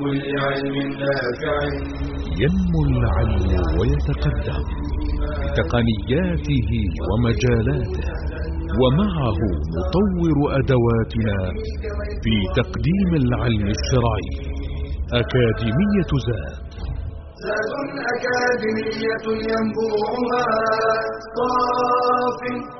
كل علم نافع. ينمو العلم ويتقدم. بتقنياته ومجالاته. ومعه نطور أدواتنا في تقديم العلم الشرعي. أكاديمية زاد. زاد أكاديمية ينبوعها. صاف.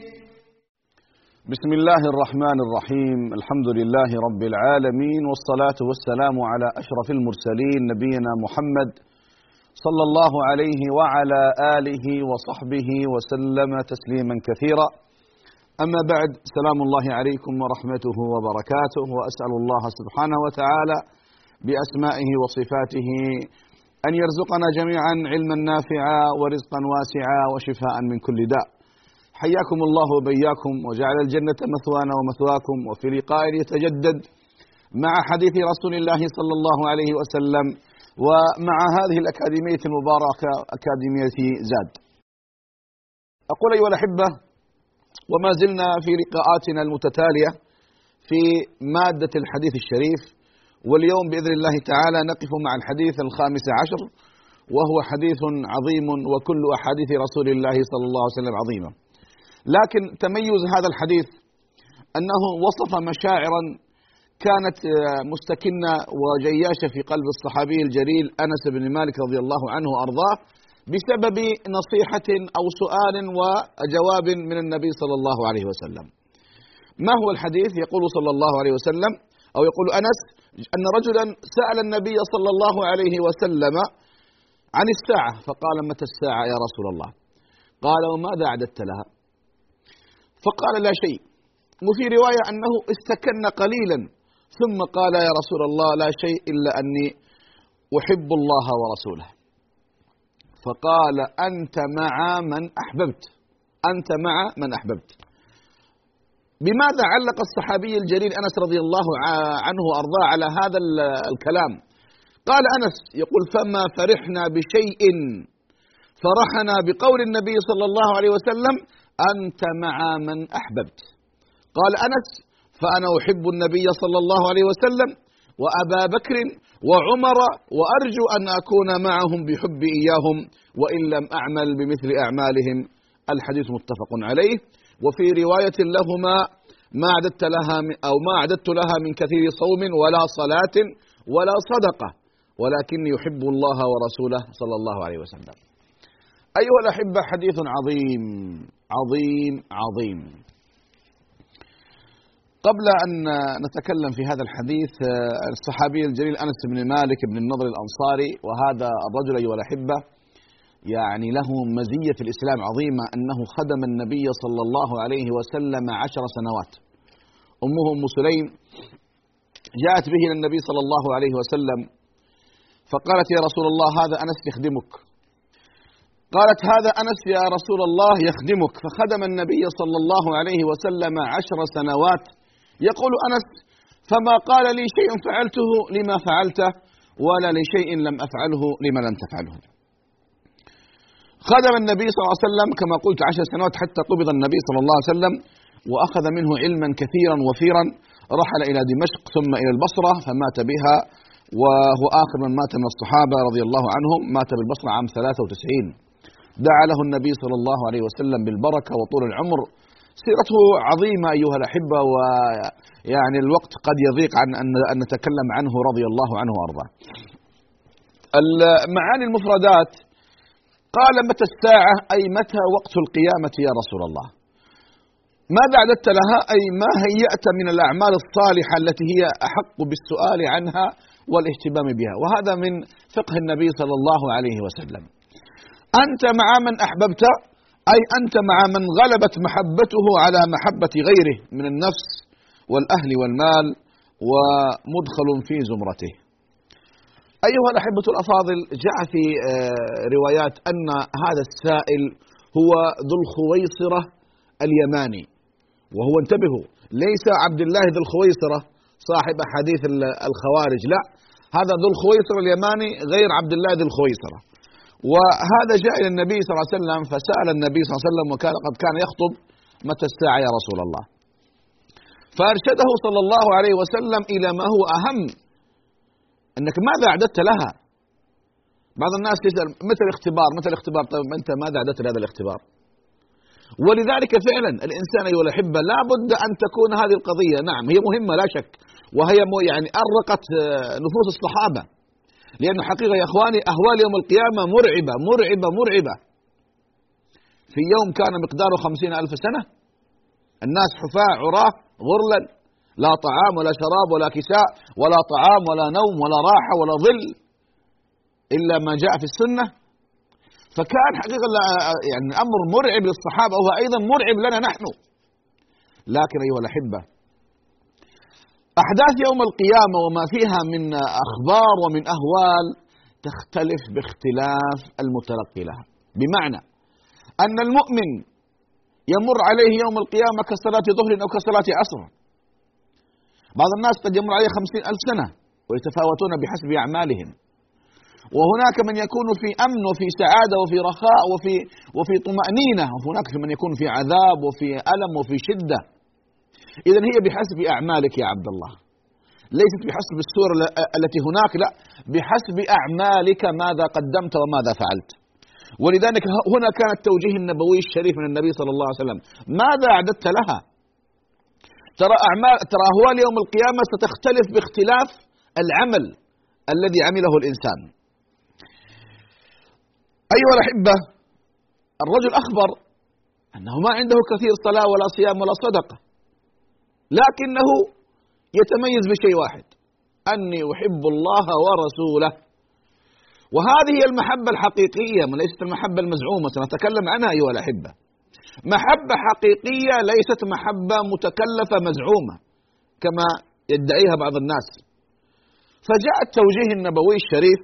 بسم الله الرحمن الرحيم الحمد لله رب العالمين والصلاة والسلام على أشرف المرسلين نبينا محمد صلى الله عليه وعلى آله وصحبه وسلم تسليما كثيرا أما بعد سلام الله عليكم ورحمته وبركاته وأسأل الله سبحانه وتعالى بأسمائه وصفاته أن يرزقنا جميعا علما نافعا ورزقا واسعا وشفاء من كل داء حياكم الله وبياكم وجعل الجنة مثوانا ومثواكم وفي لقاء يتجدد مع حديث رسول الله صلى الله عليه وسلم ومع هذه الأكاديمية المباركة أكاديمية زاد. أقول أيها الأحبة وما زلنا في لقاءاتنا المتتالية في مادة الحديث الشريف واليوم بإذن الله تعالى نقف مع الحديث الخامس عشر وهو حديث عظيم وكل أحاديث رسول الله صلى الله عليه وسلم عظيمة. لكن تميز هذا الحديث أنه وصف مشاعرا كانت مستكنة وجياشة في قلب الصحابي الجليل أنس بن مالك رضي الله عنه وأرضاه بسبب نصيحة أو سؤال وجواب من النبي صلى الله عليه وسلم. ما هو الحديث؟ يقول صلى الله عليه وسلم أو يقول أنس أن رجلا سأل النبي صلى الله عليه وسلم عن الساعة فقال متى الساعة يا رسول الله؟ قال وماذا أعددت لها؟ فقال لا شيء. وفي رواية أنه استكن قليلا. ثم قال يا رسول الله لا شيء إلا أني أحب الله ورسوله. فقال أنت مع من أحببت. أنت مع من أحببت. بماذا علق الصحابي الجليل أنس رضي الله عنه وأرضاه على هذا الكلام؟ قال أنس يقول فما فرحنا بشيء. فرحنا بقول النبي صلى الله عليه وسلم أنت مع من أحببت. قال أنس فأنا أحب النبي صلى الله عليه وسلم وأبا بكر وعمر وأرجو أن أكون معهم بحب إياهم وإن لم أعمل بمثل أعمالهم. الحديث متفق عليه. وفي رواية لهما ما أعددت لها أو ما أعددت لها من كثير صوم ولا صلاة ولا صدقة ولكني يحب الله ورسوله صلى الله عليه وسلم. أيها الأحبة حديث عظيم. عظيم عظيم. قبل أن نتكلم في هذا الحديث الصحابي الجليل أنس بن مالك بن النضر الأنصاري وهذا الرجل أيها الأحبة يعني له مزية في الإسلام عظيمة أنه خدم النبي صلى الله عليه وسلم عشر سنوات. أمه أم سليم جاءت به إلى النبي صلى الله عليه وسلم فقالت يا رسول الله هذا أنس يخدمك. قالت هذا أنس يا رسول الله يخدمك. فخدم النبي صلى الله عليه وسلم عشر سنوات. يقول أنس فما قال لي شيء فعلته لما فعلته ولا لشيء لم أفعله لما لم تفعله. خدم النبي صلى الله عليه وسلم كما قلت عشر سنوات حتى قبض النبي صلى الله عليه وسلم وأخذ منه علما كثيرا وفيرا. رحل إلى دمشق ثم إلى البصرة فمات بها وهو آخر من مات من الصحابة رضي الله عنهم مات بالبصرة عام 93 دعا له النبي صلى الله عليه وسلم بالبركة وطول العمر. سيرته عظيمة أيها الأحبة ويعني الوقت قد يضيق عن أن نتكلم عنه رضي الله عنه وأرضاه. المعاني المفردات قال متى الساعة؟ أي متى وقت القيامة يا رسول الله؟ ماذا أعددت لها؟ أي ما هيأت من الأعمال الصالحة التي هي أحق بالسؤال عنها والاهتمام بها؟ وهذا من فقه النبي صلى الله عليه وسلم. أنت مع من أحببت أي أنت مع من غلبت محبته على محبة غيره من النفس والأهل والمال ومدخل في زمرته. أيها الأحبة الأفاضل جاء في روايات أن هذا السائل هو ذو الخويصرة اليماني وهو انتبهوا ليس عبد الله ذو الخويصرة صاحب أحاديث الخوارج لا هذا ذو الخويصرة اليماني غير عبد الله ذو الخويصرة. وهذا جاء إلى النبي صلى الله عليه وسلم فسأل النبي صلى الله عليه وسلم وكان قد كان يخطب متى الساعة يا رسول الله؟ فأرشده صلى الله عليه وسلم إلى ما هو أهم أنك ماذا أعددت لها؟ بعض الناس يسأل متى الاختبار؟ متى الاختبار؟ طيب أنت ماذا أعددت لهذا الاختبار؟ ولذلك فعلا الإنسان أيها الأحبة لا بد أن تكون هذه القضية نعم هي مهمة لا شك وهي يعني أرقت آه، نفوس الصحابة. لأن حقيقة يا إخواني أهوال يوم القيامة مرعبة مرعبة مرعبة. في يوم كان مقداره خمسين ألف سنة الناس حفاة عراة غرلا. لا طعام ولا شراب ولا كساء ولا طعام ولا نوم ولا راحة ولا ظل إلا ما جاء في السنة. فكان حقيقة يعني أمر مرعب للصحابة وهو أيضا مرعب لنا نحن. لكن أيها الأحبة أحداث يوم القيامة وما فيها من أخبار ومن أهوال تختلف باختلاف المتلقي لها. بمعنى أن المؤمن يمر عليه يوم القيامة كصلاة ظهر أو كصلاة عصر. بعض الناس قد يمر عليه خمسين ألف سنة ويتفاوتون بحسب أعمالهم. وهناك من يكون في أمن وفي سعادة وفي رخاء وفي وفي طمأنينة وهناك من يكون في عذاب وفي ألم وفي شدة. إذا هي بحسب أعمالك يا عبد الله. ليست بحسب السورة التي هناك لا. بحسب أعمالك ماذا قدمت وماذا فعلت. ولذلك هنا كان التوجيه النبوي الشريف من النبي صلى الله عليه وسلم. ماذا أعددت لها؟ ترى أعمال ترى أهوال يوم القيامة ستختلف باختلاف العمل الذي عمله الإنسان. أيها الأحبة الرجل أخبر أنه ما عنده كثير صلاة ولا صيام ولا صدقة. لكنه يتميز بشيء واحد. أني أحب الله ورسوله. وهذه هي المحبة الحقيقية. وليست المحبة المزعومة. سنتكلم عنها أيها الأحبة. محبة حقيقية ليست محبة متكلفة مزعومة كما يدعيها بعض الناس. فجاء التوجيه النبوي الشريف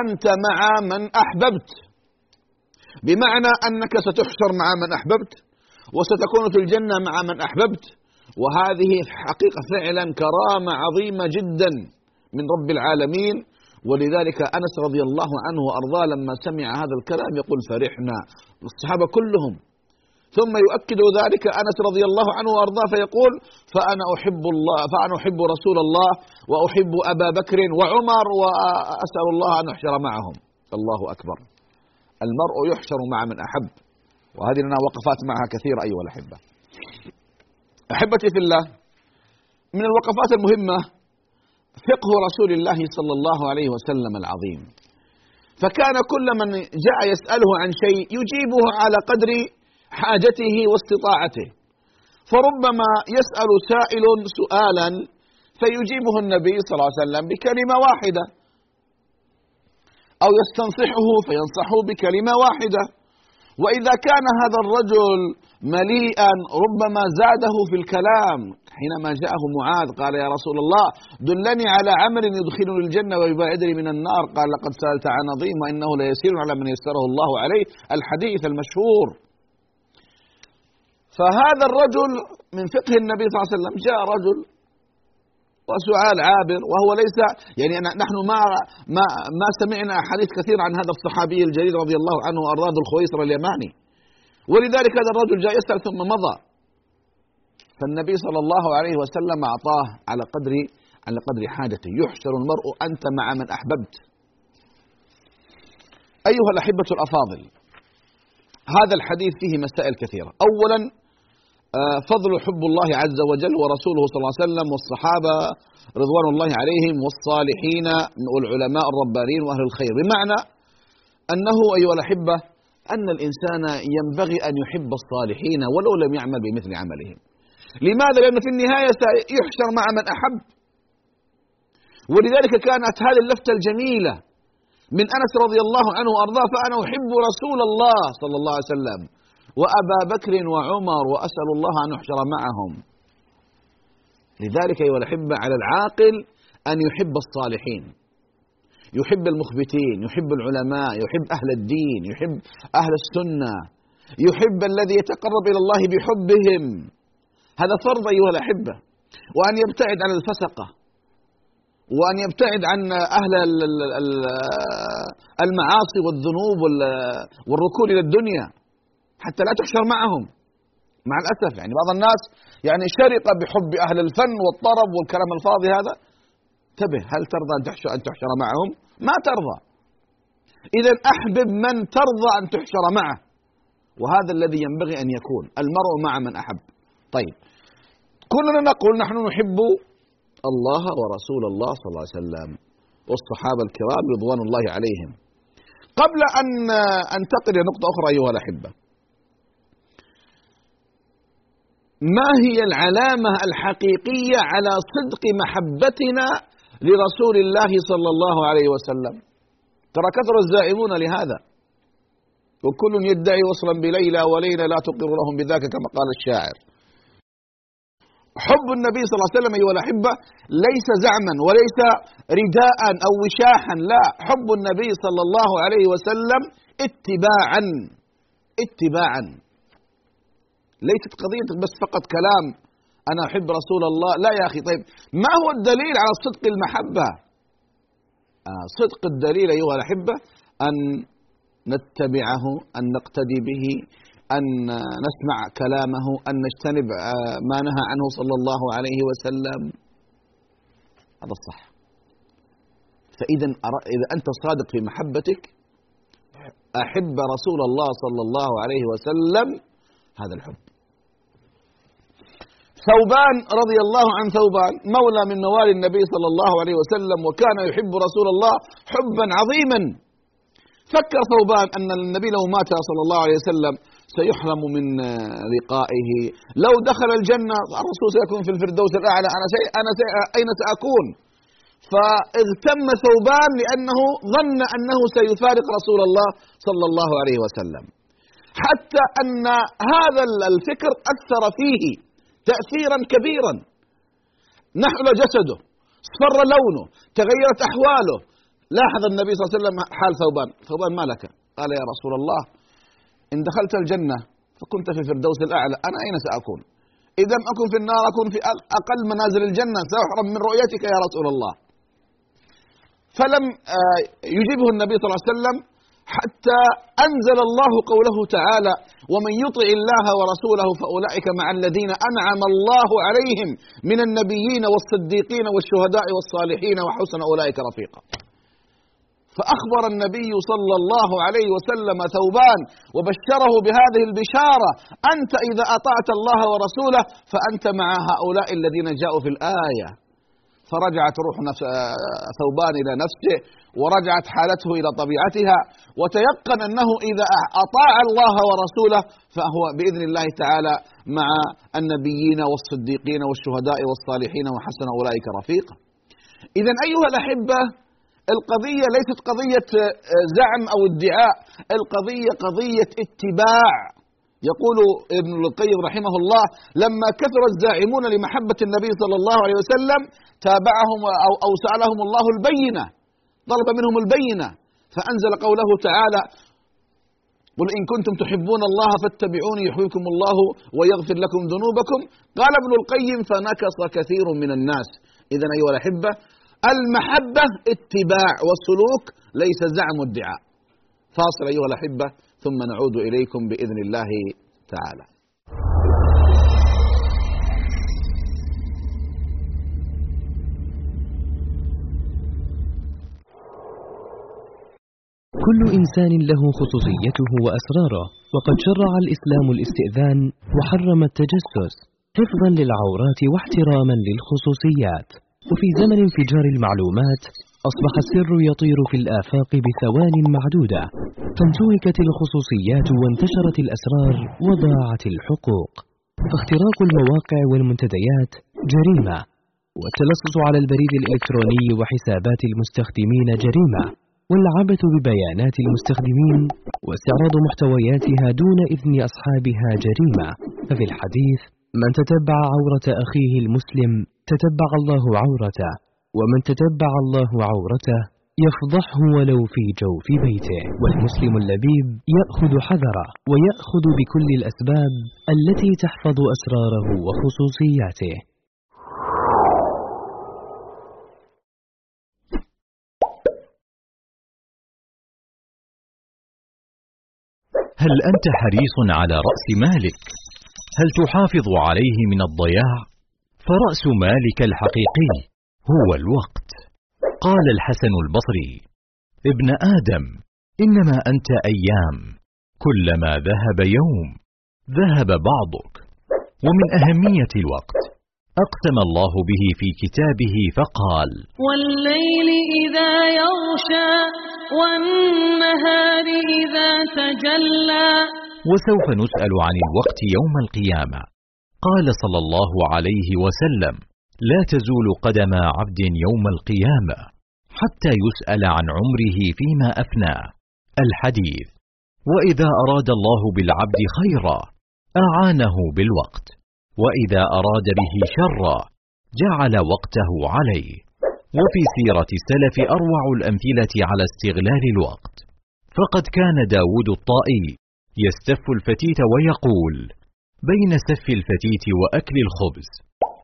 أنت مع من أحببت. بمعنى أنك ستحشر مع من أحببت. وستكون في الجنة مع من أحببت. وهذه حقيقة فعلا كرامة عظيمة جدا من رب العالمين. ولذلك أنس رضي الله عنه وأرضاه لما سمع هذا الكلام يقول فرحنا. الصحابة كلهم. ثم يؤكد ذلك أنس رضي الله عنه وأرضاه فيقول فأنا أحب الله فأنا أحب رسول الله وأحب أبا بكر وعمر وأسأل الله أن أحشر معهم. الله أكبر. المرء يحشر مع من أحب. وهذه لنا وقفات معها كثيرة أيها الأحبة. أحبتي في الله من الوقفات المهمة فقه رسول الله صلى الله عليه وسلم العظيم. فكان كل من جاء يسأله عن شيء يجيبه على قدر حاجته واستطاعته. فربما يسأل سائل سؤالا فيجيبه النبي صلى الله عليه وسلم بكلمة واحدة. أو يستنصحه فينصحه بكلمة واحدة. وإذا كان هذا الرجل مليئا ربما زاده في الكلام حينما جاءه معاذ قال يا رسول الله دلني على عمل يدخلني الجنة ويبعدني من النار. قال لقد سألت عن عظيم وإنه ليسير على من يسره الله عليه الحديث المشهور. فهذا الرجل من فقه النبي صلى الله عليه وسلم جاء رجل وسؤال عابر وهو ليس يعني نحن ما ما ما سمعنا حديث كثير عن هذا الصحابي الجليل رضي الله عنه واراد الخويصر اليماني ولذلك هذا الرجل جاء يسأل ثم مضى. فالنبي صلى الله عليه وسلم أعطاه على قدر على قدر حاجته. يحشر المرء أنت مع من أحببت. أيها الأحبة الأفاضل هذا الحديث فيه مسائل كثيرة. أولا آه، فضل حب الله عز وجل ورسوله صلى الله عليه وسلم والصحابة رضوان الله عليهم والصالحين والعلماء الربانيين وأهل الخير. بمعنى أنه أيها الأحبة أن الإنسان ينبغي أن يحب الصالحين ولو لم يعمل بمثل عملهم. لماذا؟ لأنه في النهاية سيحشر مع من أحب. ولذلك كانت هذه اللفتة الجميلة من أنس رضي الله عنه وأرضاه فأنا أحب رسول الله صلى الله عليه وسلم. وأبا بكر وعمر وأسأل الله أن أحشر معهم. لذلك أيها الأحبة على العاقل أن يحب الصالحين. يحب المخبتين يحب العلماء يحب أهل الدين يحب أهل السنة. يحب الذي يتقرب إلى الله بحبهم. هذا فرض أيها الأحبة. وأن يبتعد عن الفسقة. وأن يبتعد عن أهل المعاصي والذنوب والركون إلى الدنيا. حتى لا تحشر معهم. مع الأسف يعني بعض الناس يعني شرق بحب أهل الفن والطرب والكلام الفاضي هذا. انتبه هل ترضى أن تحشر, أن تحشر معهم؟ ما ترضى. إذا أحبب من ترضى أن تحشر معه. وهذا الذي ينبغي أن يكون. المرء مع من أحب. طيب. كلنا نقول نحن نحب الله ورسول الله صلى الله عليه وسلم والصحابة الكرام رضوان الله عليهم. قبل أن أنتقل إلى نقطة أخرى أيها الأحبة. ما هي العلامة الحقيقية على صدق محبتنا لرسول الله صلى الله عليه وسلم؟ ترى كثر الزائمون لهذا. وكل يدعي وصلا بليلى وليلى لا تقر لهم بذاك كما قال الشاعر. حب النبي صلى الله عليه وسلم أيها الأحبة ليس زعما وليس رداء أو وشاحا لا. حب النبي صلى الله عليه وسلم اتباعا اتباعا. ليست قضية بس فقط كلام. أنا أحب رسول الله. لا يا أخي طيب ما هو الدليل على صدق المحبة؟ آه صدق الدليل أيها الأحبة أن نتبعه أن نقتدي به أن نسمع كلامه أن نجتنب آه، ما نهى عنه صلى الله عليه وسلم. هذا الصح. فإذا إذا أنت صادق في محبتك أحب رسول الله صلى الله عليه وسلم. هذا الحب. ثوبان رضي الله عن ثوبان مولى من موالي النبي صلى الله عليه وسلم وكان يحب رسول الله حبا عظيما. فكر ثوبان أن النبي لو مات صلى الله عليه وسلم سيحرم من لقائه. لو دخل الجنة الرسول سيكون في الفردوس الأعلى أنا, سي أنا سي أين سأكون؟ فاغتم ثوبان لأنه ظن أنه سيفارق رسول الله صلى الله عليه وسلم. حتى أن هذا الفكر أثر فيه. تأثيرا كبيرا. نحل جسده اصفر لونه تغيرت أحواله. لاحظ النبي صلى الله عليه وسلم حال ثوبان. ثوبان ما لك؟ قال يا رسول الله إن دخلت الجنة فكنت في الفردوس الأعلى. أنا أين سأكون؟ إذا أكن في النار أكون في أقل منازل الجنة. سأحرم من رؤيتك يا رسول الله. فلم آه، يجيبه النبي صلى الله عليه وسلم حتى أنزل الله قوله تعالى ومن يطع الله ورسوله فأولئك مع الذين أنعم الله عليهم من النبيين والصديقين والشهداء والصالحين وحسن أولئك رفيقا. فأخبر النبي صلى الله عليه وسلم ثوبان وبشره بهذه البشارة أنت إذا أطعت الله ورسوله فأنت مع هؤلاء الذين جاءوا في الآية. فرجعت روح ثوبان إلى نفسه ورجعت حالته إلى طبيعتها وتيقن أنه إذا أطاع الله ورسوله فهو بإذن الله تعالى مع النبيين والصديقين والشهداء والصالحين وحسن أولئك رفيقا. إذا أيها الأحبة القضية ليست قضية آه، زعم أو ادعاء القضية قضية اتباع. يقول ابن القيم رحمه الله لما كثر الزاعمون لمحبة النبي صلى الله عليه وسلم تابعهم أو سألهم الله البينة. طلب منهم البينة فأنزل قوله تعالى قل إن كنتم تحبون الله فاتبعوني يحييكم الله ويغفر لكم ذنوبكم. قال ابن القيم فنكص كثير من الناس. إذا أيها الأحبة المحبة اتباع والسلوك ليس زعم ادعاء فاصل أيها الأحبة ثم نعود إليكم بإذن الله تعالى. كل إنسان له خصوصيته وأسراره وقد شرع الإسلام الاستئذان وحرم التجسس حفظا للعورات واحتراما للخصوصيات. وفي زمن انفجار المعلومات أصبح السر يطير في الآفاق بثوان معدودة فانتهكت الخصوصيات وانتشرت الأسرار وضاعت الحقوق. فاختراق المواقع والمنتديات جريمة والتلصص على البريد الإلكتروني وحسابات المستخدمين جريمة. والعبث ببيانات المستخدمين واستعراض محتوياتها دون إذن أصحابها جريمة. ففي الحديث من تتبع عورة أخيه المسلم تتبع الله عورته ومن تتبع الله عورته يفضحه ولو في جوف بيته. والمسلم اللبيب يأخذ حذره ويأخذ بكل الأسباب التي تحفظ أسراره وخصوصياته. هل أنت حريص على رأس مالك؟ هل تحافظ عليه من الضياع؟ فرأس مالك الحقيقي هو الوقت قال الحسن البصري ابن آدم إنما أنت أيام كلما ذهب يوم ذهب بعضك ومن أهمية الوقت أقسم الله به في كتابه فقال والليل إذا يغشى والنهار إذا تجلى وسوف نسأل عن الوقت يوم القيامة. قال صلى الله عليه وسلم لا تزول قدم عبد يوم القيامة حتى يسأل عن عمره فيما أفناه الحديث وإذا أراد الله بالعبد خيرا أعانه بالوقت وإذا أراد به شرا جعل وقته عليه. وفي سيرة السلف أروع الأمثلة على استغلال الوقت. فقد كان داود الطائي يستف الفتيت ويقول بين سف الفتيت وأكل الخبز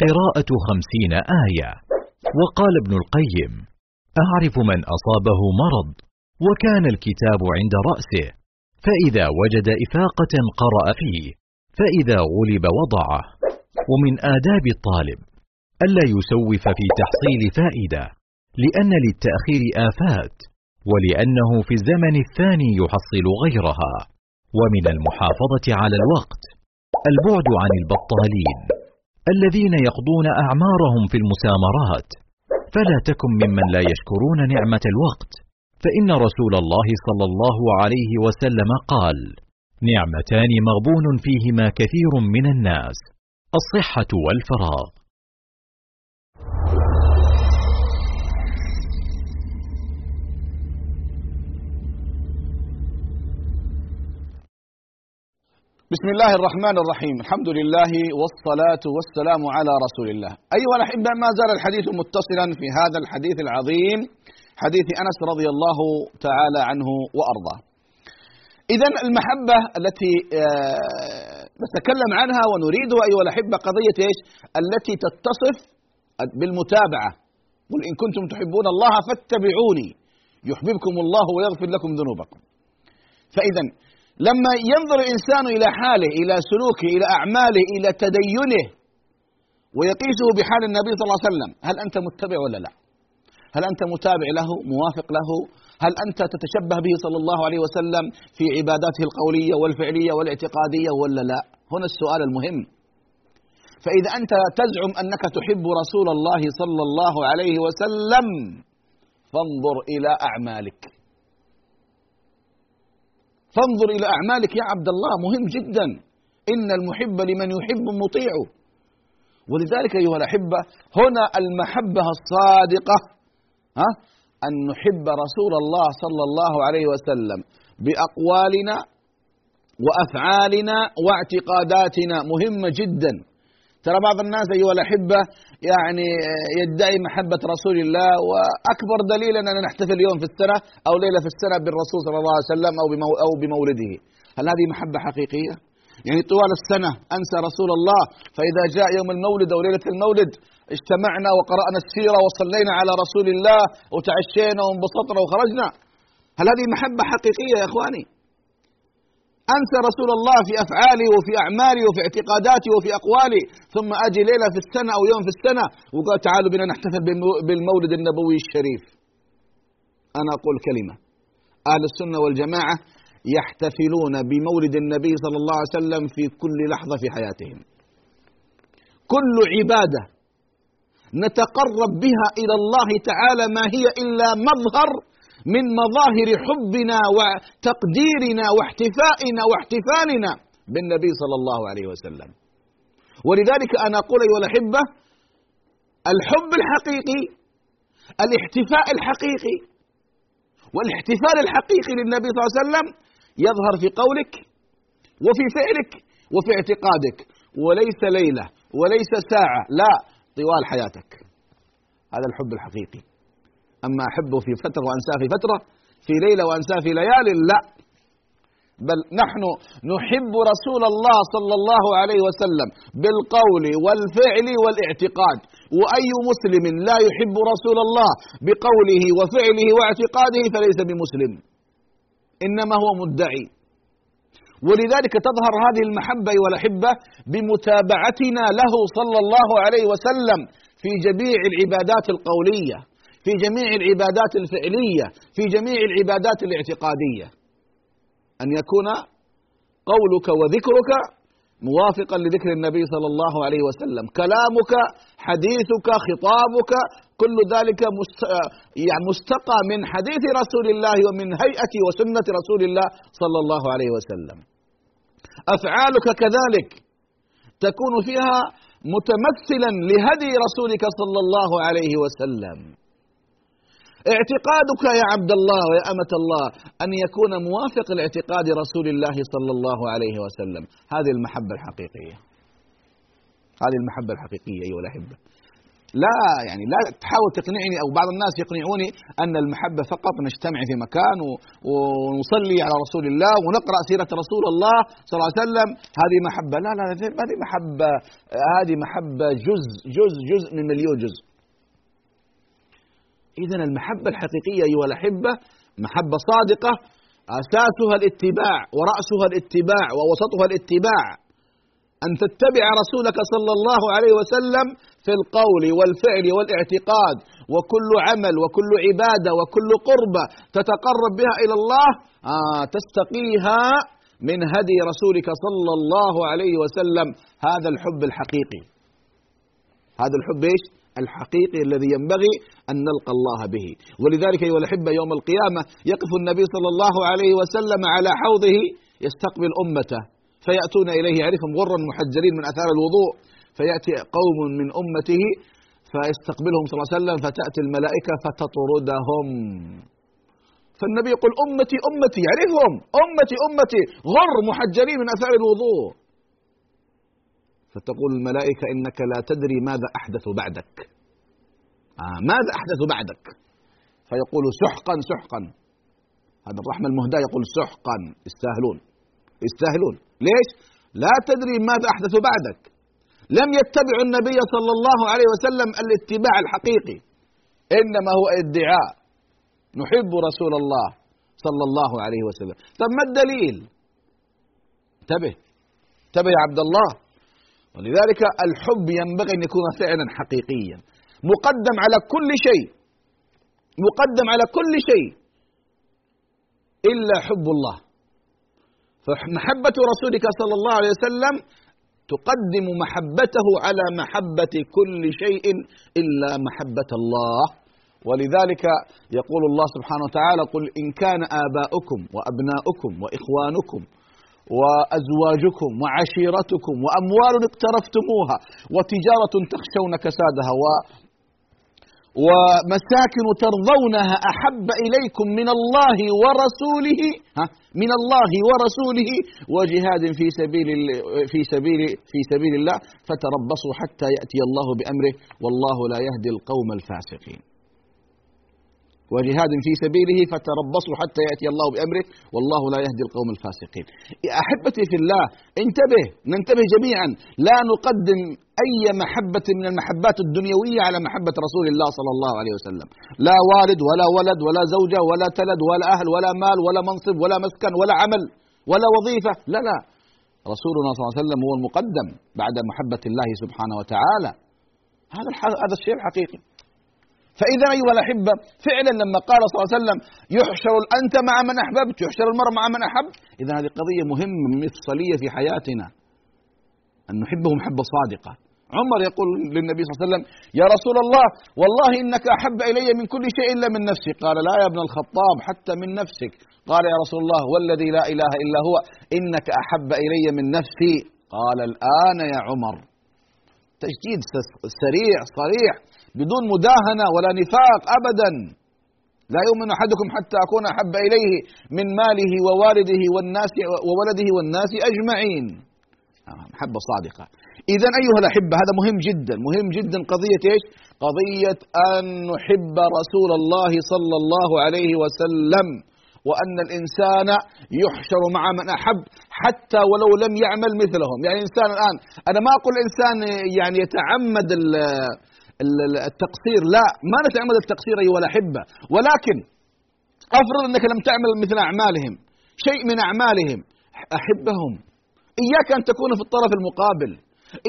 قراءة خمسين آية. وقال ابن القيم أعرف من أصابه مرض وكان الكتاب عند رأسه فإذا وجد إفاقة قرأ فيه فإذا غلب وضعه. ومن آداب الطالب ألا يسوف في تحصيل فائدة لأن للتأخير آفات ولأنه في الزمن الثاني يحصل غيرها. ومن المحافظة على الوقت البعد عن البطالين الذين يقضون أعمارهم في المسامرات. فلا تكن ممن لا يشكرون نعمة الوقت فإن رسول الله صلى الله عليه وسلم قال نعمتان مغبون فيهما كثير من الناس الصحة والفراغ. بسم الله الرحمن الرحيم الحمد لله والصلاة والسلام على رسول الله أيها الأحبة ما زال الحديث متصلا في هذا الحديث العظيم حديث أنس رضي الله تعالى عنه وأرضاه إذا المحبة التي نتكلم عنها ونريدها أيها الأحبة قضية إيش التي تتصف بالمتابعة قل إن كنتم تحبون الله فاتبعوني يحببكم الله ويغفر لكم ذنوبكم فإذا لما ينظر الإنسان إلى حاله إلى سلوكه إلى أعماله إلى تدينه ويقيسه بحال النبي صلى الله عليه وسلم هل أنت متبع ولا لا؟ هل أنت متابع له موافق له؟ هل أنت تتشبه به صلى الله عليه وسلم في عباداته القولية والفعلية والاعتقادية ولا لا؟ هنا السؤال المهم. فإذا أنت تزعم أنك تحب رسول الله صلى الله عليه وسلم فانظر إلى أعمالك. فانظر إلى أعمالك يا عبد الله مهم جدا. إن المحب لمن يحب مطيع. ولذلك أيها الأحبة هنا المحبة الصادقة ها؟ أن نحب رسول الله صلى الله عليه وسلم بأقوالنا وأفعالنا واعتقاداتنا. مهمة جدا. ترى بعض الناس أيها الأحبة يعني يدعي محبة رسول الله وأكبر دليل أننا نحتفل يوم في السنة أو ليلة في السنة بالرسول صلى الله عليه وسلم أو أو بمولده هل هذه محبة حقيقية؟ يعني طوال السنة أنسى رسول الله فإذا جاء يوم المولد أو ليلة المولد اجتمعنا وقرأنا السيرة وصلينا على رسول الله وتعشينا وانبسطنا وخرجنا هل هذه محبة حقيقية يا إخواني؟ أنسى رسول الله في أفعالي وفي أعمالي وفي اعتقاداتي وفي أقوالي. ثم أجي ليلة في السنة أو يوم في السنة وقال تعالوا بنا نحتفل بالمولد النبوي الشريف. أنا أقول كلمة. أهل السنة والجماعة يحتفلون بمولد النبي صلى الله عليه وسلم في كل لحظة في حياتهم. كل عبادة نتقرب بها إلى الله تعالى ما هي إلا مظهر من مظاهر حبنا وتقديرنا واحتفائنا واحتفالنا بالنبي صلى الله عليه وسلم. ولذلك أنا أقول أيها الأحبة الحب الحقيقي الاحتفاء الحقيقي والاحتفال الحقيقي للنبي صلى الله عليه وسلم يظهر في قولك وفي فعلك وفي اعتقادك. وليس ليلة وليس ساعة لا طوال حياتك. هذا الحب الحقيقي. أما أحبه في فترة وأنساه في فترة في ليلة وأنساه في ليال لا. بل نحن نحب رسول الله صلى الله عليه وسلم بالقول والفعل والاعتقاد. وأي مسلم لا يحب رسول الله بقوله وفعله واعتقاده فليس بمسلم. إنما هو مدعي. ولذلك تظهر هذه المحبة والأحبة بمتابعتنا له صلى الله عليه وسلم في جميع العبادات القولية. في جميع العبادات الفعلية في جميع العبادات الاعتقادية. أن يكون قولك وذكرك موافقا لذكر النبي صلى الله عليه وسلم. كلامك حديثك خطابك كل ذلك يعني مستقى من حديث رسول الله ومن هيئة وسنة رسول الله صلى الله عليه وسلم. أفعالك كذلك تكون فيها متمثلا لهدي رسولك صلى الله عليه وسلم. اعتقادك يا عبد الله ويا أمة الله أن يكون موافق لاعتقاد رسول الله صلى الله عليه وسلم. هذه المحبة الحقيقية. هذه المحبة الحقيقية أيها الأحبة. لا يعني لا تحاول تقنعني أو بعض الناس يقنعوني أن المحبة فقط نجتمع في مكان ونصلي على رسول الله ونقرأ سيرة رسول الله صلى الله عليه وسلم. هذه محبة. لا لا هذه محبة. هذه محبة جزء جزء جزء من مليون جزء. إذا المحبة الحقيقية أيها الأحبة محبة صادقة أساسها الاتباع ورأسها الاتباع ووسطها الاتباع. أن تتبع رسولك صلى الله عليه وسلم في القول والفعل والاعتقاد وكل عمل وكل عبادة وكل قربة تتقرب بها إلى الله آه تستقيها من هدي رسولك صلى الله عليه وسلم. هذا الحب الحقيقي. هذا الحب إيش؟ الحقيقي الذي ينبغي أن نلقى الله به. ولذلك أيها الأحبة يوم القيامة يقف النبي صلى الله عليه وسلم على حوضه يستقبل أمته فيأتون إليه يعرفهم غرا محجرين من أثار الوضوء فيأتي قوم من أمته فيستقبلهم صلى الله عليه وسلم فتأتي الملائكة فتطردهم. فالنبي يقول أمتي أمتي يعرفهم أمتي أمتي! غر محجرين من أثار الوضوء! فتقول الملائكة إنك لا تدري ماذا أحدث بعدك. آه ماذا أحدث بعدك؟ فيقول سحقا سحقا. هذا الرحمة المهداة يقول سحقا. يستاهلون يستاهلون. ليش؟ لا تدري ماذا أحدث بعدك. لم يتبعوا النبي صلى الله عليه وسلم الاتباع الحقيقي. إنما هو ادعاء. نحب رسول الله صلى الله عليه وسلم. طب ما الدليل؟ انتبه انتبه يا عبد الله. ولذلك الحب ينبغي أن يكون فعلا حقيقيا. مقدم على كل شيء. مقدم على كل شيء. إلا حب الله. فمحبة رسولك صلى الله عليه وسلم تقدم محبته على محبة كل شيء إلا محبة الله. ولذلك يقول الله سبحانه وتعالى قل إن كان آباؤكم وأبناؤكم وإخوانكم وأزواجكم وعشيرتكم وأموال اقترفتموها وتجارة تخشون كسادها و ومساكن ترضونها أحب إليكم من الله ورسوله ها؟ من الله ورسوله وجهاد في سبيل في سبيل في سبيل الله فتربصوا حتى يأتي الله بأمره والله لا يهدي القوم الفاسقين. وجهاد في سبيله فتربصوا حتى يأتي الله بأمره والله لا يهدي القوم الفاسقين. أحبتي في الله انتبه ننتبه جميعا لا نقدم أي محبة من المحبات الدنيوية على محبة رسول الله صلى الله عليه وسلم. لا والد ولا ولد ولا زوجة ولا تلد ولا أهل ولا مال ولا منصب ولا مسكن ولا عمل ولا وظيفة لا لا رسولنا صلى الله عليه وسلم هو المقدم بعد محبة الله سبحانه وتعالى. هذا هذا الشيء الحقيقي. فإذا أيها الأحبة فعلا لما قال صلى الله عليه وسلم يحشر أنت مع من أحببت يحشر المرء مع من أحب. إذا هذه قضية مهمة مفصلية في حياتنا. أن نحبه محبة صادقة. عمر يقول للنبي صلى الله عليه وسلم يا رسول الله والله إنك أحب إلي من كل شيء إلا من نفسي. قال لا يا ابن الخطاب حتى من نفسك. قال يا رسول الله والذي لا إله إلا هو إنك أحب إلي من نفسي. قال الآن يا عمر. تجديد سريع صريح بدون مداهنة ولا نفاق ابدا. لا يؤمن أحدكم حتى أكون أحب إليه من ماله ووالده والناس وولده والناس أجمعين. محبه صادقة. إذا أيها الأحبة هذا مهم جدا مهم جدا. قضية إيش؟ قضية أن نحب رسول الله صلى الله عليه وسلم. وأن الإنسان يحشر مع من أحب حتى ولو لم يعمل مثلهم. يعني إنسان الآن أنا ما أقول إنسان يعني يتعمد التقصير لا ما نتعمد التقصير أيها الأحبة ولكن أفرض أنك لم تعمل مثل أعمالهم شيء من أعمالهم أحبهم. إياك أن تكون في الطرف المقابل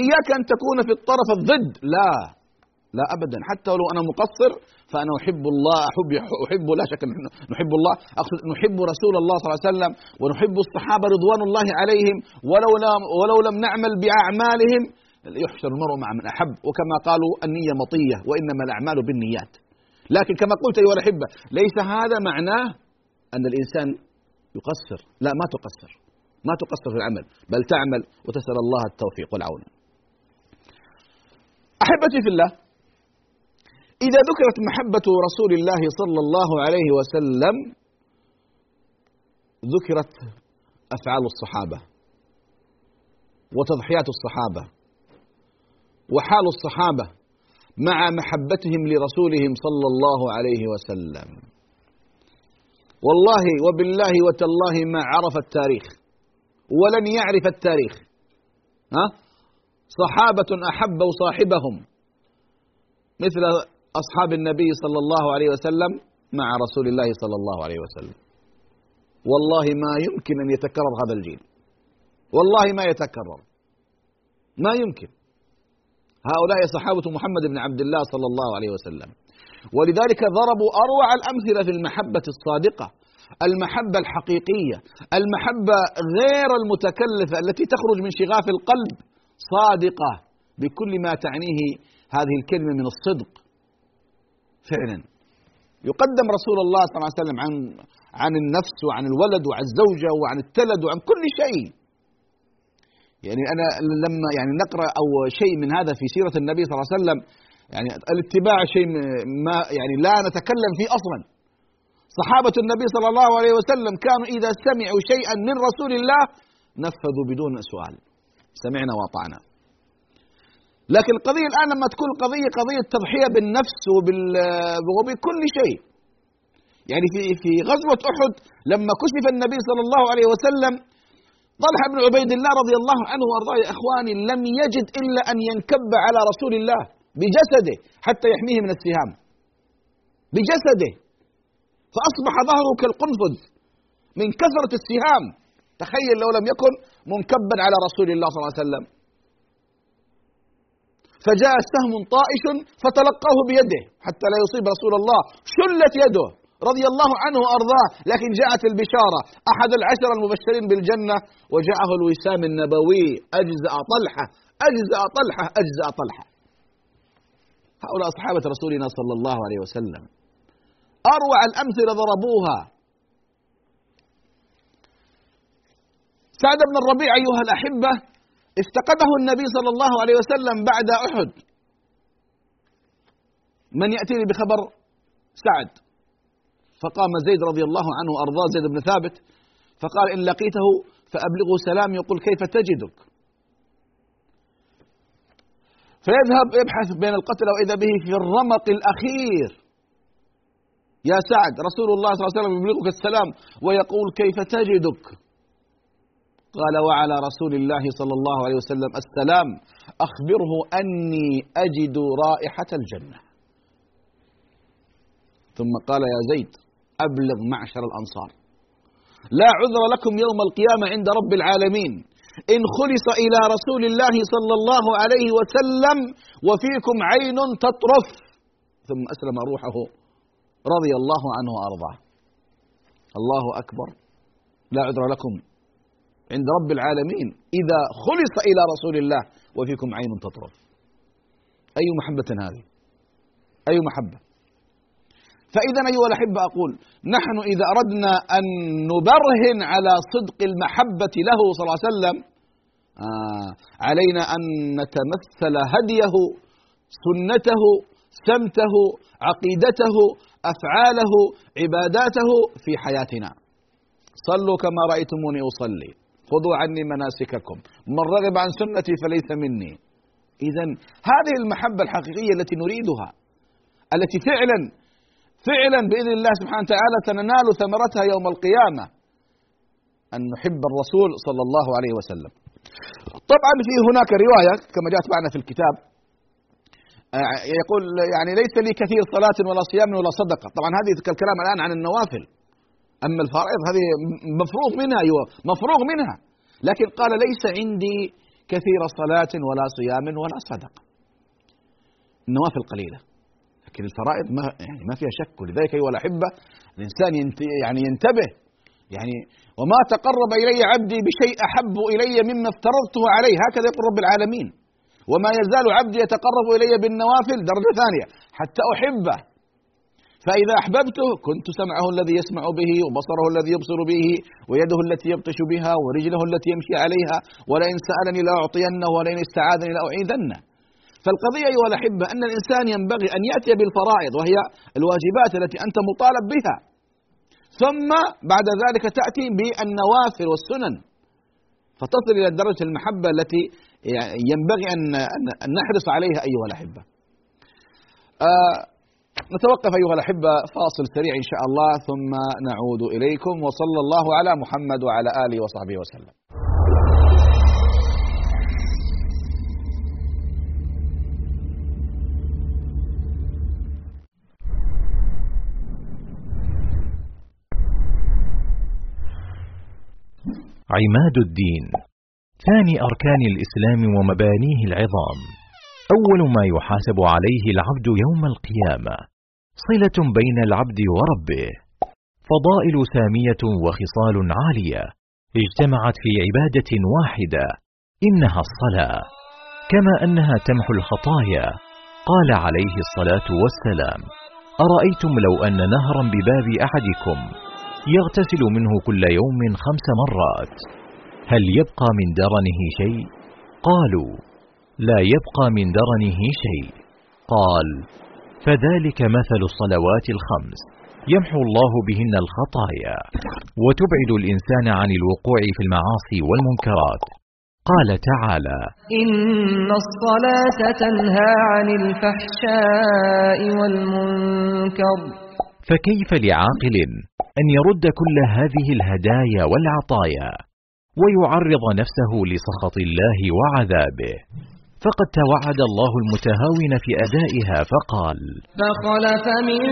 إياك أن تكون في الطرف الضد لا. لا أبدا. حتى لو أنا مقصر فأنا أحب الله أحب أحب لا شك نحب الله. أقصد نحب رسول الله صلى الله عليه وسلم ونحب الصحابة رضوان الله عليهم. ولو لم ولو لم نعمل بأعمالهم يحشر المرء مع من أحب. وكما قالوا النية مطية وإنما الأعمال بالنيات. لكن كما قلت أيها الأحبة ليس هذا معناه أن الإنسان يقصر. لا ما تقصر. ما تقصر في العمل. بل تعمل وتسأل الله التوفيق والعون. أحبتي في الله إذا ذكرت محبة رسول الله صلى الله عليه وسلم ذكرت أفعال الصحابة وتضحيات الصحابة وحال الصحابة مع محبتهم لرسولهم صلى الله عليه وسلم. والله وبالله وتالله ما عرف التاريخ ولن يعرف التاريخ. ها؟ صحابة أحبوا صاحبهم. مثل أصحاب النبي صلى الله عليه وسلم مع رسول الله صلى الله عليه وسلم. والله ما يمكن أن يتكرر هذا الجيل. والله ما يتكرر. ما يمكن. هؤلاء صحابة محمد بن عبد الله صلى الله عليه وسلم. ولذلك ضربوا أروع الأمثلة في المحبة الصادقة المحبة الحقيقية المحبة غير المتكلفة التي تخرج من شغاف القلب صادقة بكل ما تعنيه هذه الكلمة من الصدق. فعلا. يقدم رسول الله صلى الله عليه وسلم عن عن النفس وعن الولد وعن الزوجة وعن التلد وعن كل شيء. يعني أنا لما يعني نقرأ أو شيء من هذا في سيرة النبي صلى الله عليه وسلم يعني الاتباع شيء ما يعني لا نتكلم فيه أصلا. صحابة النبي صلى الله عليه وسلم كانوا إذا سمعوا شيئا من رسول الله نفذوا بدون سؤال. سمعنا وأطعنا. لكن القضية الآن لما تكون القضية قضية تضحية بالنفس وبكل شيء. يعني في في غزوة أحد لما كشف النبي صلى الله عليه وسلم طلحة بن عبيد الله رضي الله عنه وأرضاه يا إخواني لم يجد إلا أن ينكب على رسول الله بجسده حتى يحميه من السهام. بجسده. فأصبح ظهره كالقنفذ من كثرة السهام. تخيل لو لم يكن منكبا على رسول الله صلى الله عليه وسلم. فجاء سهم طائش فتلقاه بيده حتى لا يصيب رسول الله شلت يده رضي الله عنه وأرضاه لكن جاءت البشارة أحد العشر المبشرين بالجنة وجاءه الوسام النبوي أجزأ طلحة أجزأ طلحة أجزأ طلحة. هؤلاء صحابه رسولنا صلى الله عليه وسلم. أروع الامثله ضربوها سعد بن الربيع أيها الأحبة افتقده النبي صلى الله عليه وسلم بعد أحد. من يأتيني بخبر سعد؟ فقام زيد رضي الله عنه وأرضاه زيد بن ثابت فقال إن لقيته فأبلغه سلام يقول كيف تجدك؟ فيذهب يبحث بين القتلى وإذا به في الرمق الأخير. يا سعد رسول الله صلى الله عليه وسلم يبلغك السلام ويقول كيف تجدك؟ قال وعلى رسول الله صلى الله عليه وسلم السلام أخبره أني أجد رائحة الجنة. ثم قال يا زيد أبلغ معشر الأنصار. لا عذر لكم يوم القيامة عند رب العالمين. إن خلص إلى رسول الله صلى الله عليه وسلم وفيكم عين تطرف. ثم أسلم روحه رضي الله عنه وأرضاه. الله أكبر. لا عذر لكم. عند رب العالمين. إذا خلص إلى رسول الله وفيكم عين تطرف. أي محبة هذه؟ أي محبة؟ فإذا أيها الأحبة أقول نحن إذا أردنا أن نبرهن على صدق المحبة له صلى الله عليه وسلم آه علينا أن نتمثل هديه سنته سمته عقيدته أفعاله عباداته في حياتنا. صلوا كما رأيتموني أصلي. خذوا عني مناسككم. من رغب عن سنتي فليس مني. إذا هذه المحبة الحقيقية التي نريدها التي فعلا فعلا بإذن الله سبحانه وتعالى سننال ثمرتها يوم القيامة. أن نحب الرسول صلى الله عليه وسلم. طبعا في هناك رواية كما جاءت معنا في الكتاب. آه، يقول يعني ليس لي كثير صلاة ولا صيام ولا صدقة. طبعا هذه الكلام الآن عن النوافل. أما الفرائض هذه مفروغ منها أيوة مفروغ منها. لكن قال ليس عندي كثير صلاة ولا صيام ولا صدقة. النوافل قليلة. لكن الفرائض ما يعني ما فيها شك. ولذلك أيها الأحبة الإنسان يعني ينتبه. يعني وما تقرب إلي عبدي بشيء أحب إلي مما افترضته عليه. هكذا يقول رب العالمين. وما يزال عبدي يتقرب إلي بالنوافل. درجة ثانية. حتى أحبه. فإذا أحببته كنت سمعه الذي يسمع به وبصره الذي يبصر به ويده التي يبطش بها ورجله التي يمشي عليها ولئن سألني لأعطينه ولئن استعاذني لأعيذنه. فالقضية أيها الأحبة أن الإنسان ينبغي أن يأتي بالفرائض وهي الواجبات التي أنت مطالب بها. ثم بعد ذلك تأتي بالنوافل والسنن. فتصل إلى درجة المحبة التي ينبغي أن نحرص عليها أيها الأحبة. آه نتوقف أيها الأحبة فاصل سريع إن شاء الله ثم نعود إليكم وصلى الله على محمد وعلى آله وصحبه وسلم. عماد الدين ثاني أركان الإسلام ومبانيه العظام. أول ما يحاسب عليه العبد يوم القيامة صلة بين العبد وربه. فضائل سامية وخصال عالية اجتمعت في عبادة واحدة إنها الصلاة. كما أنها تمحو الخطايا قال عليه الصلاة والسلام أرأيتم لو أن نهرا بباب أحدكم يغتسل منه كل يوم خمس مرات هل يبقى من درنه شيء؟ قالوا لا يبقى من درنه شيء. قال فذلك مثل الصلوات الخمس. يمحو الله بهن الخطايا. وتبعد الإنسان عن الوقوع في المعاصي والمنكرات. قال تعالى إن الصلاة تنهى عن الفحشاء والمنكر. فكيف لعاقل أن يرد كل هذه الهدايا والعطايا ويعرض نفسه لسخط الله وعذابه؟ فقد توعد الله المتهاون في أدائها فقال فخلف من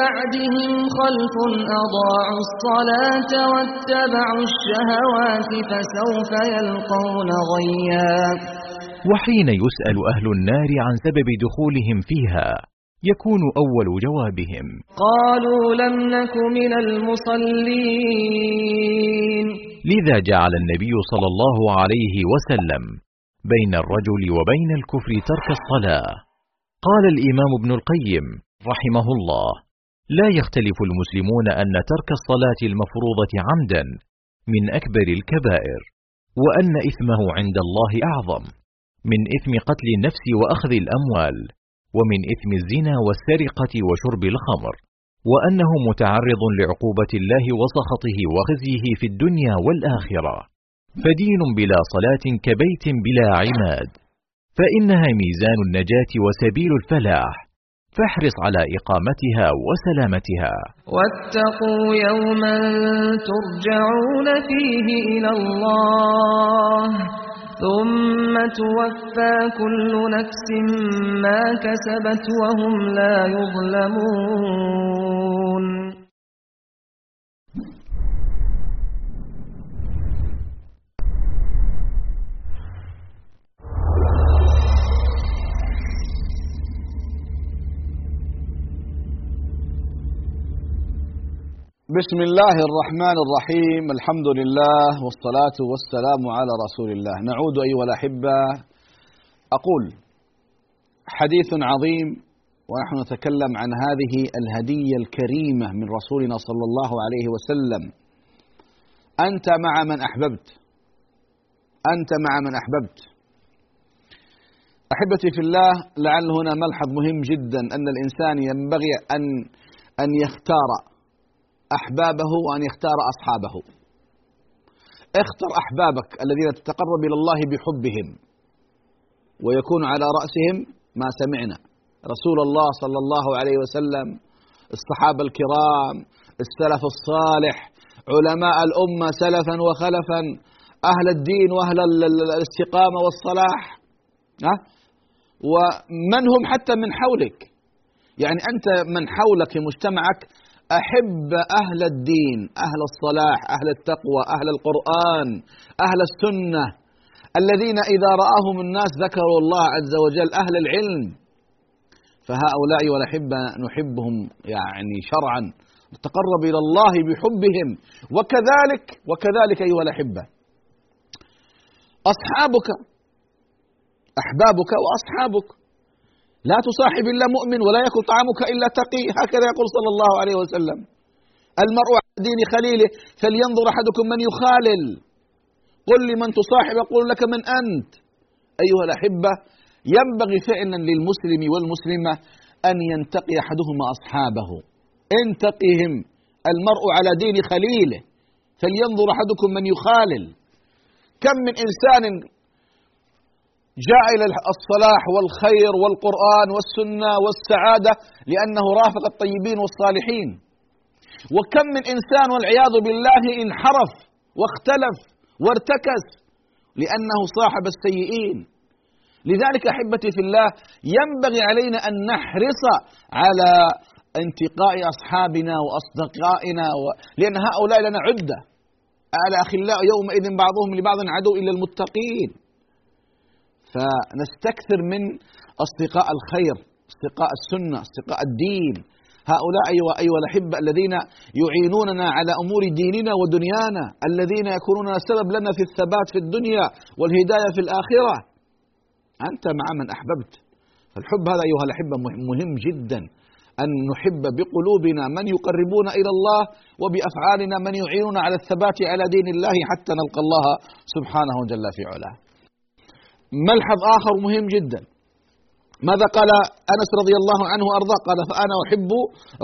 بعدهم خلف أضاعوا الصلاة واتبعوا الشهوات فسوف يلقون غيا. وحين يسأل أهل النار عن سبب دخولهم فيها يكون أول جوابهم قالوا لم نك من المصلين. لذا جعل النبي صلى الله عليه وسلم بين الرجل وبين الكفر ترك الصلاة. قال الإمام ابن القيم رحمه الله لا يختلف المسلمون أن ترك الصلاة المفروضة عمدا من أكبر الكبائر وأن إثمه عند الله أعظم من إثم قتل النفس وأخذ الأموال ومن إثم الزنا والسرقة وشرب الخمر وأنه متعرض لعقوبة الله وسخطه وخزيه في الدنيا والآخرة. فدين بلا صلاة كبيت بلا عماد. فإنها ميزان النجاة وسبيل الفلاح. فاحرص على إقامتها وسلامتها. واتقوا يوما ترجعون فيه إلى الله. ثم توفى كل نفس ما كسبت وهم لا يظلمون. بسم الله الرحمن الرحيم. الحمد لله والصلاة والسلام على رسول الله. نعود أيها الأحبة. أقول حديث عظيم ونحن نتكلم عن هذه الهدية الكريمة من رسولنا صلى الله عليه وسلم. أنت مع من أحببت. أنت مع من أحببت. أحبتي في الله لعل هنا ملحظ مهم جدا أن الإنسان ينبغي أن أن يختار أحبابه وأن يختار أصحابه. اختر أحبابك الذين تتقرب إلى الله بحبهم ويكون على رأسهم ما سمعنا. رسول الله صلى الله عليه وسلم الصحابة الكرام السلف الصالح علماء الأمة سلفا وخلفا أهل الدين وأهل الاستقامة والصلاح. ها؟ ومن هم حتى من حولك؟ يعني أنت من حولك في مجتمعك أحب أهل الدين أهل الصلاح أهل التقوى أهل القرآن أهل السنة. الذين إذا رآهم الناس ذكروا الله عز وجل أهل العلم. فهؤلاء والأحبة نحبهم يعني شرعا. نتقرب إلى الله بحبهم. وكذلك وكذلك أيها الأحبة. أصحابك أحبابك وأصحابك. لا تصاحب إلا مؤمن ولا يكن طعامك إلا تقي. هكذا يقول صلى الله عليه وسلم. المرء على دين خليله فلينظر أحدكم من يخالل. قل لمن تصاحب أقول لك من أنت. أيها الأحبة ينبغي فعلا للمسلم والمسلمة أن ينتقي أحدهما أصحابه. انتقهم المرء على دين خليله فلينظر أحدكم من يخالل. كم من إنسان جاء إلى الصلاح والخير والقرآن والسنة والسعادة لأنه رافق الطيبين والصالحين. وكم من إنسان والعياذ بالله انحرف واختلف وارتكس لأنه صاحب السيئين. لذلك أحبتي في الله ينبغي علينا أن نحرص على انتقاء أصحابنا وأصدقائنا و... لأن هؤلاء لنا عدة. الأخلاء يومئذ بعضهم لبعض عدو إلا المتقين. فنستكثر من أصدقاء الخير أصدقاء السنة أصدقاء الدين. هؤلاء أيها, أيها الأحبة الذين يعينوننا على أمور ديننا ودنيانا الذين يكونون سبب لنا في الثبات في الدنيا والهداية في الآخرة. أنت مع من أحببت. فالحب هذا أيها الأحبة مهم جدا. أن نحب بقلوبنا من يقربون إلى الله وبأفعالنا من يعيننا على الثبات على دين الله حتى نلقى الله سبحانه جل في علاه. ملحظ آخر مهم جدا. ماذا قال أنس رضي الله عنه وأرضاه؟ قال فأنا أحب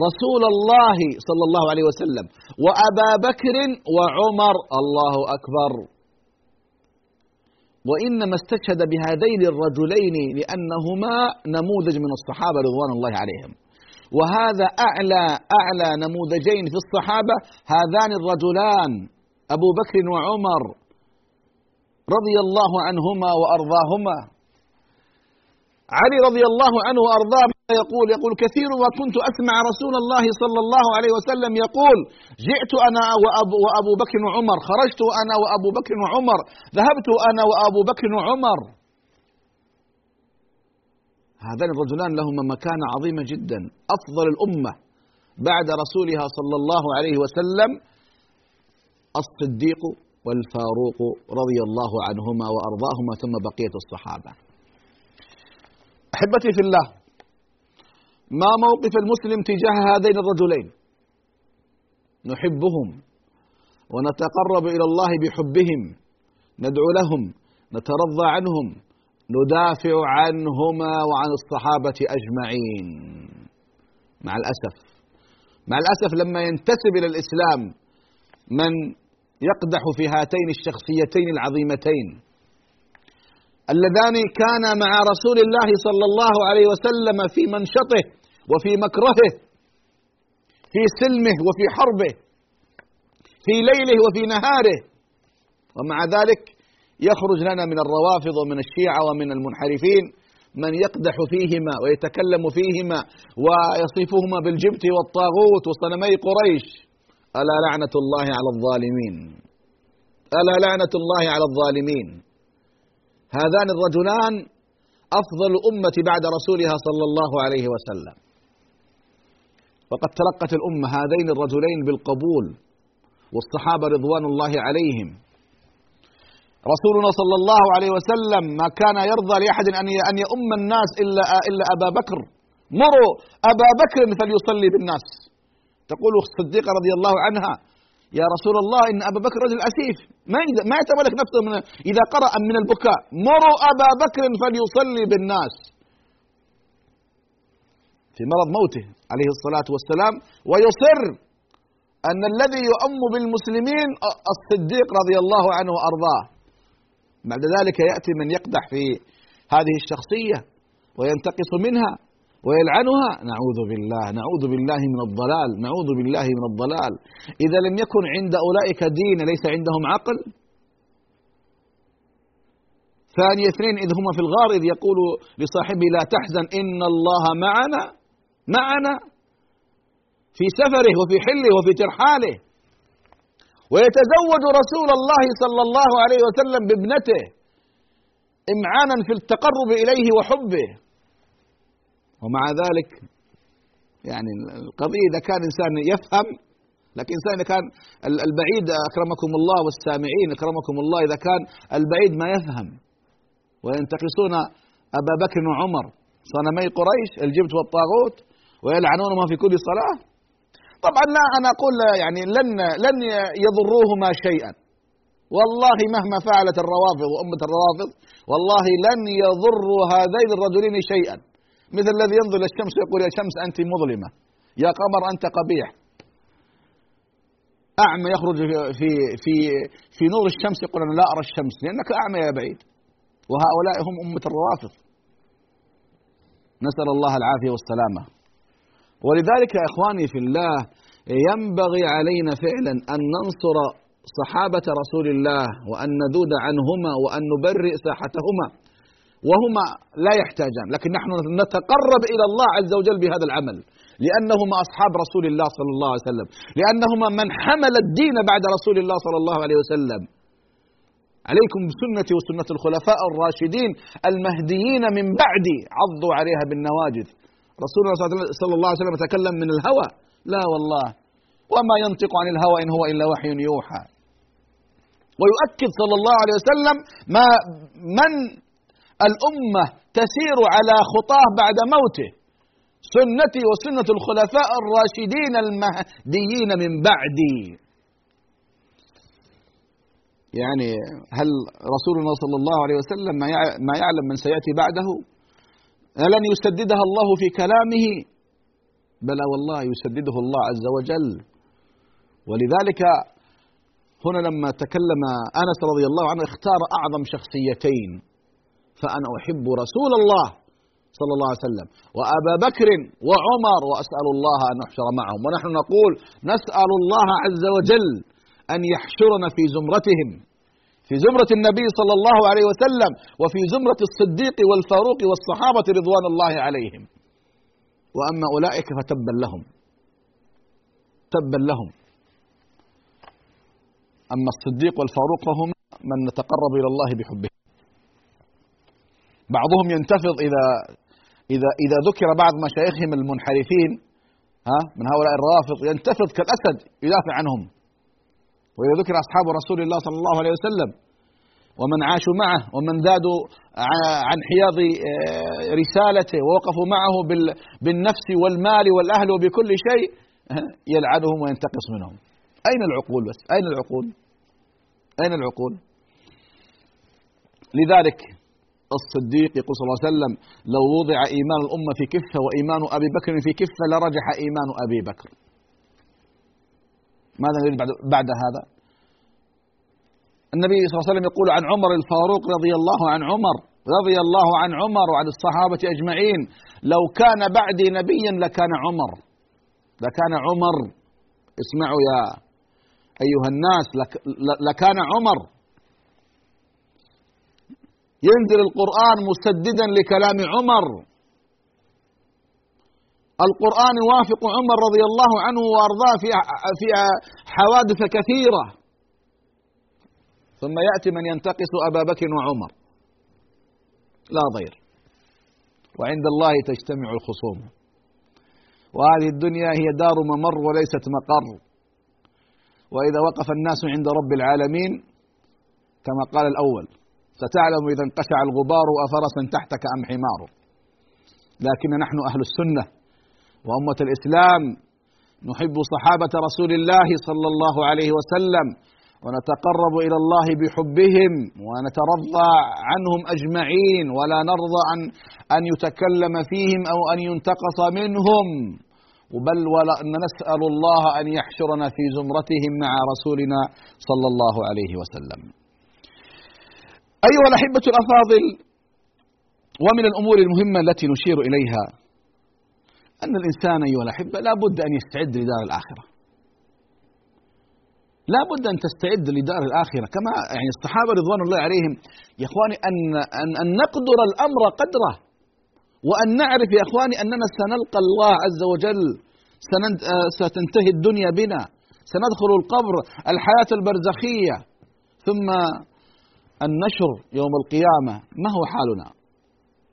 رسول الله صلى الله عليه وسلم وأبا بكر وعمر. الله أكبر. وإنما استشهد بهذين الرجلين لأنهما نموذج من الصحابة رضوان الله عليهم. وهذا أعلى أعلى نموذجين في الصحابة هذان الرجلان أبو بكر وعمر. رضي الله عنهما وأرضاهما. علي رضي الله عنه وأرضاه يقول يقول كثير وكنت أسمع رسول الله صلى الله عليه وسلم يقول جئت أنا وأبو, وأبو بكر وعمر خرجت أنا وأبو بكر وعمر ذهبت أنا وأبو بكر وعمر. هذان الرجلان لهما مكانة عظيمة جدا أفضل الأمة بعد رسولها صلى الله عليه وسلم الصديق والفاروق رضي الله عنهما وأرضاهما ثم بقية الصحابة. أحبتي في الله ما موقف المسلم تجاه هذين الرجلين؟ نحبهم ونتقرب إلى الله بحبهم ندعو لهم نترضى عنهم ندافع عنهما وعن الصحابة أجمعين. مع الأسف مع الأسف لما ينتسب إلى الإسلام من يقدح في هاتين الشخصيتين العظيمتين. اللذان كانا مع رسول الله صلى الله عليه وسلم في منشطه وفي مكرهه في سلمه وفي حربه في ليله وفي نهاره. ومع ذلك يخرج لنا من الروافض ومن الشيعة ومن المنحرفين من يقدح فيهما ويتكلم فيهما ويصفهما بالجبت والطاغوت وصنمي قريش. ألا لعنة الله على الظالمين؟ ألا لعنة الله على الظالمين؟ هذان الرجلان أفضل الأمة بعد رسولها صلى الله عليه وسلم. وقد تلقت الأمة هذين الرجلين بالقبول والصحابة رضوان الله عليهم. رسولنا صلى الله عليه وسلم ما كان يرضى لأحد أن أن يؤم الناس إلا إلا أبا بكر. مروا أبا بكر فليصلي بالناس. تقول الصديقة رضي الله عنها يا رسول الله إن أبا بكر رجل أسيف. ما ما يتملك نفسه من إذا قرأ من البكاء مروا أبا بكر فليصلي بالناس. في مرض موته عليه الصلاة والسلام ويصر أن الذي يؤم بالمسلمين الصديق رضي الله عنه وأرضاه. بعد ذلك يأتي من يقدح في هذه الشخصية وينتقص منها. ويلعنها. نعوذ بالله نعوذ بالله من الضلال نعوذ بالله من الضلال. إذا لم يكن عند أولئك دين ليس عندهم عقل. ثاني اثنين إذ هما في الغار إذ يقول لصاحبه لا تحزن إن الله معنا معنا في سفره وفي حله وفي ترحاله ويتزوج رسول الله صلى الله عليه وسلم بابنته إمعانا في التقرب إليه وحبه. ومع ذلك يعني القضية إذا كان إنسان يفهم لكن إنسان إذا كان البعيد أكرمكم الله والسامعين أكرمكم الله إذا كان البعيد ما يفهم. وينتقصون أبا بكر وعمر صنمي قريش الجبت والطاغوت ويلعنونهما في كل صلاة. طبعا لا أنا أقول يعني لن لن يضروهما شيئا. والله مهما فعلت الروافض وأمة الروافض والله لن يضروا هذين الرجلين شيئا. مثل الذي ينظر إلى الشمس يقول يا شمس أنت مظلمة يا قمر أنت قبيح. أعمى يخرج في في في نور الشمس يقول أنا لا أرى الشمس لأنك أعمى يا بعيد. وهؤلاء هم أمة الروافض. نسأل الله العافية والسلامة. ولذلك يا إخواني في الله ينبغي علينا فعلا أن ننصر صحابة رسول الله وأن نذود عنهما وأن نبرئ ساحتهما. وهما لا يحتاجان. لكن نحن نتقرب إلى الله عز وجل بهذا العمل. لأنهما أصحاب رسول الله صلى الله عليه وسلم. لأنهما من حمل الدين بعد رسول الله صلى الله عليه وسلم. عليكم بسنتي وسنة الخلفاء الراشدين المهديين من بعدي عضوا عليها بالنواجذ. رسول الله صلى الله عليه وسلم تكلم من الهوى. لا والله. وما ينطق عن الهوى إن هو إلا وحي يوحى. ويؤكد صلى الله عليه وسلم ما من الأمة تسير على خطاه بعد موته. سنتي وسنة الخلفاء الراشدين المهديين من بعدي. يعني هل رسولنا صلى الله عليه وسلم ما يعلم من سيأتي بعده؟ ألن يسددها الله في كلامه؟ بلى والله يسدده الله عز وجل. ولذلك هنا لما تكلم أنس رضي الله عنه اختار أعظم شخصيتين. فأنا أحب رسول الله صلى الله عليه وسلم وأبا بكر وعمر وأسأل الله أن نحشر معهم. ونحن نقول نسأل الله عز وجل أن يحشرنا في زمرتهم في زمرة النبي صلى الله عليه وسلم وفي زمرة الصديق والفاروق والصحابة رضوان الله عليهم. وأما أولئك فتبا لهم تبا لهم. أما الصديق والفاروق فهم من نتقرب إلى الله بحبه. بعضهم ينتفض إذا إذا إذا ذكر بعض مشايخهم المنحرفين ها من هؤلاء الرافض ينتفض كالأسد يدافع عنهم. وإذا ذكر أصحاب رسول الله صلى الله عليه وسلم ومن عاشوا معه ومن زادوا عن حياض آه، رسالته ووقفوا معه بالنفس والمال والأهل وبكل شيء يلعنهم وينتقص منهم. أين العقول بس؟ أين العقول؟ أين العقول؟ لذلك الصديق يقول صلى الله عليه وسلم لو وضع إيمان الأمة في كفة وإيمان أبي بكر في كفة لرجح إيمان أبي بكر. ماذا نريد بعد, بعد هذا؟ النبي صلى الله عليه وسلم يقول عن عمر الفاروق رضي الله عن عمر رضي الله عن عمر وعن الصحابة أجمعين لو كان بعدي نبيا لكان عمر. لكان عمر اسمعوا يا أيها الناس لكان عمر. ينزل القرآن مسددا لكلام عمر. القرآن يوافق عمر رضي الله عنه وأرضاه في في حوادث كثيرة. ثم يأتي من ينتقص أبا بكر وعمر. لا ضير. وعند الله تجتمع الخصوم. وهذه الدنيا هي دار ممر وليست مقر. وإذا وقف الناس عند رب العالمين كما قال الأول ستعلم إذا انقشع الغبار أفرس تحتك أم حمار لكن نحن أهل السنة وأمة الإسلام نحب صحابة رسول الله صلى الله عليه وسلم ونتقرب إلى الله بحبهم ونترضى عنهم أجمعين ولا نرضى ان أن يتكلم فيهم أو أن ينتقص منهم. بل ولا نسأل الله أن يحشرنا في زمرتهم مع رسولنا صلى الله عليه وسلم. أيها الأحبة الأفاضل ومن الأمور المهمة التي نشير إليها أن الإنسان أيها الأحبة لا بد أن يستعد لدار الآخرة. لا بد أن تستعد لدار الآخرة. كما يعني الصحابة رضوان الله عليهم يا إخواني أن, أن, أن نقدر الأمر قدره. وأن نعرف يا إخواني أننا سنلقى الله عز وجل. آه، ستنتهي الدنيا بنا. سندخل القبر الحياة البرزخية. ثم النشر يوم القيامة ما هو حالنا؟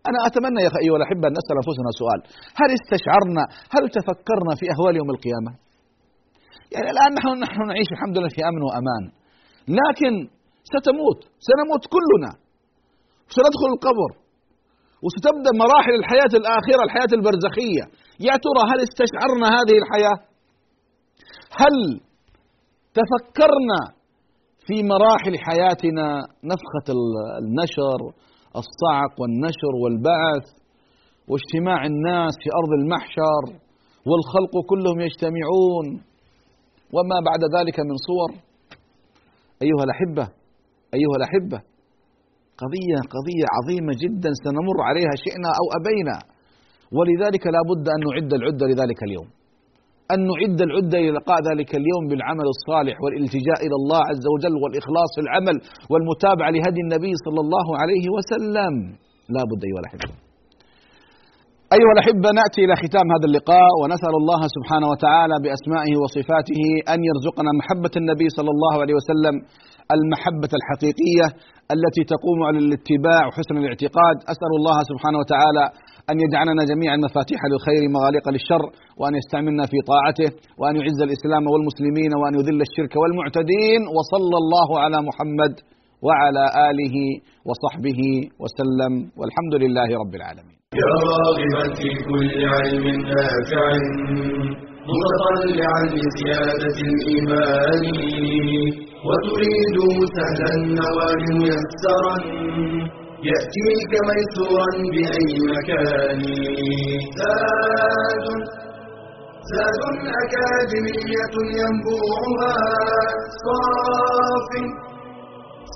أنا أتمنى يا أيها الأحبة أن نسأل أنفسنا سؤال. هل استشعرنا؟ هل تفكرنا في أهوال يوم القيامة؟ يعني الآن نحن نحن نعيش الحمد لله في أمن وأمان. لكن ستموت سنموت كلنا. سندخل القبر. وستبدأ مراحل الحياة الآخرة الحياة البرزخية. يا ترى هل استشعرنا هذه الحياة؟ هل تفكرنا في مراحل حياتنا نفخة النشر الصعق والنشر والبعث واجتماع الناس في أرض المحشر والخلق كلهم يجتمعون وما بعد ذلك من صور. أيها الأحبة أيها الأحبة قضية قضية عظيمة جدا سنمر عليها شئنا أو أبينا ولذلك لا بد أن نعد العدة لذلك اليوم. أن نعد العدة للقاء ذلك اليوم بالعمل الصالح والالتجاء إلى الله عز وجل والإخلاص في العمل والمتابعة لهدي النبي صلى الله عليه وسلم. لا بد أيها الأحبة. أيها الأحبة نأتي إلى ختام هذا اللقاء ونسأل الله سبحانه وتعالى بأسمائه وصفاته أن يرزقنا محبة النبي صلى الله عليه وسلم المحبة الحقيقية التي تقوم على الاتباع وحسن الاعتقاد. أسأل الله سبحانه وتعالى أن يجعلنا جميعا مفاتيح للخير مغاليق للشر وأن يستعملنا في طاعته وأن يعز الإسلام والمسلمين وأن يذل الشرك والمعتدين وصلى الله على محمد وعلى آله وصحبه وسلم والحمد لله رب العالمين. يا راغبا في كل علم نافع متطلعا لزيادة الإيمان وتريد سهلا النوال ميسرا يأتيك ميسورا بأي مكان. زاد زاد أكاديمية ينبوعها. صاف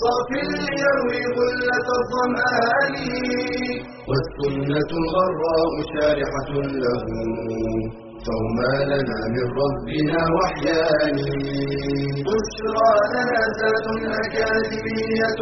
صاف ليروي غلة الظمآن. والسنة الغراء شارحة له. فهما لنا من ربنا وحيان. بشرى لنا ذات أكاديمية